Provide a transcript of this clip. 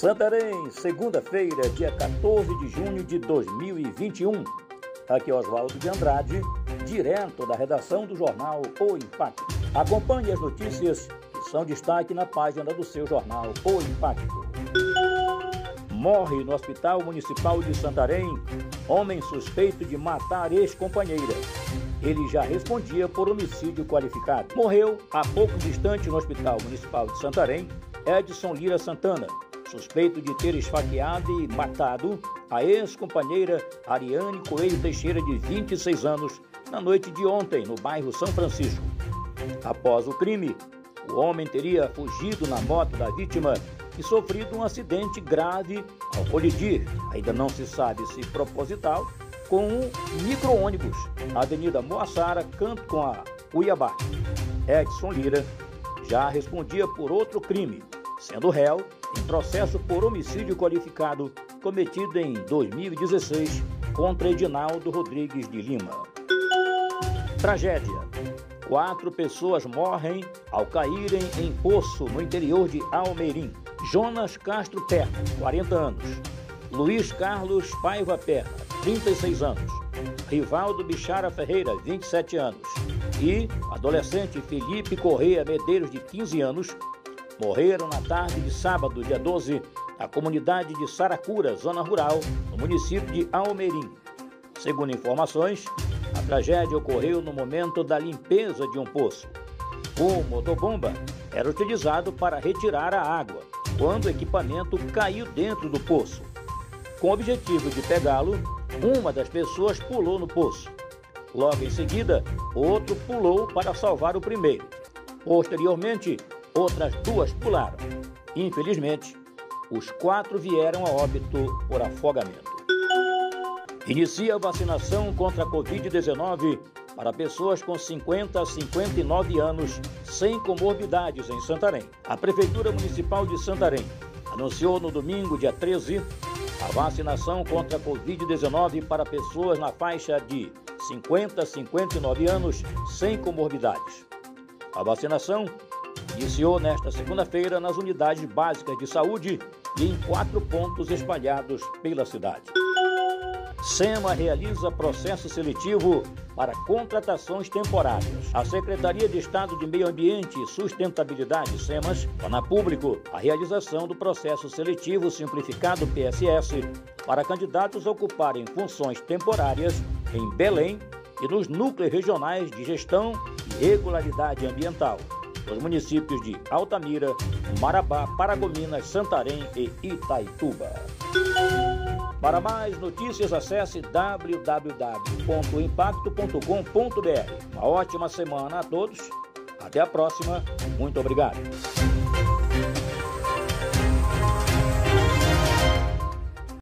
Santarém, segunda-feira, dia 14 de junho de 2021. Aqui é Oswaldo de Andrade, direto da redação do jornal O Impacto. Acompanhe as notícias que são destaque na página do seu jornal O Impacto. Morre no Hospital Municipal de Santarém homem suspeito de matar ex-companheira. Ele já respondia por homicídio qualificado. Morreu há pouco distante no Hospital Municipal de Santarém Edson Lira Santana, suspeito de ter esfaqueado e matado a ex-companheira Ariane Coelho Teixeira, de 26 anos, na noite de ontem, no bairro São Francisco. Após o crime, o homem teria fugido na moto da vítima e sofrido um acidente grave ao colidir, ainda não se sabe se proposital, com um micro-ônibus, Avenida Moassara, canto com a Cuiabá. Edson Lira já respondia por outro crime, sendo réu em processo por homicídio qualificado cometido em 2016 contra Edinaldo Rodrigues de Lima. Tragédia. Quatro pessoas morrem ao caírem em poço no interior de Almeirim. Jonas Castro Perna, 40 anos. Luiz Carlos Paiva Perna, 36 anos. Rivaldo Bichara Ferreira, 27 anos. E adolescente Felipe Correia Medeiros, de 15 anos, morreram na tarde de sábado, dia 12, na comunidade de Saracura, zona rural, no município de Almerim. Segundo informações, a tragédia ocorreu no momento da limpeza de um poço. O motobomba era utilizado para retirar a água, quando o equipamento caiu dentro do poço. Com o objetivo de pegá-lo, uma das pessoas pulou no poço. Logo em seguida, outro pulou para salvar o primeiro. Posteriormente, outras duas pularam. Infelizmente, os quatro vieram a óbito por afogamento. Inicia a vacinação contra a Covid-19 para pessoas com 50 a 59 anos sem comorbidades em Santarém. A Prefeitura Municipal de Santarém anunciou no domingo, dia 13, a vacinação contra a Covid-19 para pessoas na faixa de 50 a 59 anos sem comorbidades. A vacinação iniciou nesta segunda-feira nas unidades básicas de saúde e em quatro pontos espalhados pela cidade. SEMA realiza processo seletivo para contratações temporárias. A Secretaria de Estado de Meio Ambiente e Sustentabilidade, SEMAS, torna público a realização do processo seletivo simplificado PSS para candidatos ocuparem funções temporárias em Belém e nos núcleos regionais de gestão e regularidade ambiental, nos municípios de Altamira, Marabá, Paragominas, Santarém e Itaituba. Para mais notícias, acesse www.impacto.com.br. Uma ótima semana a todos. Até a próxima. Muito obrigado.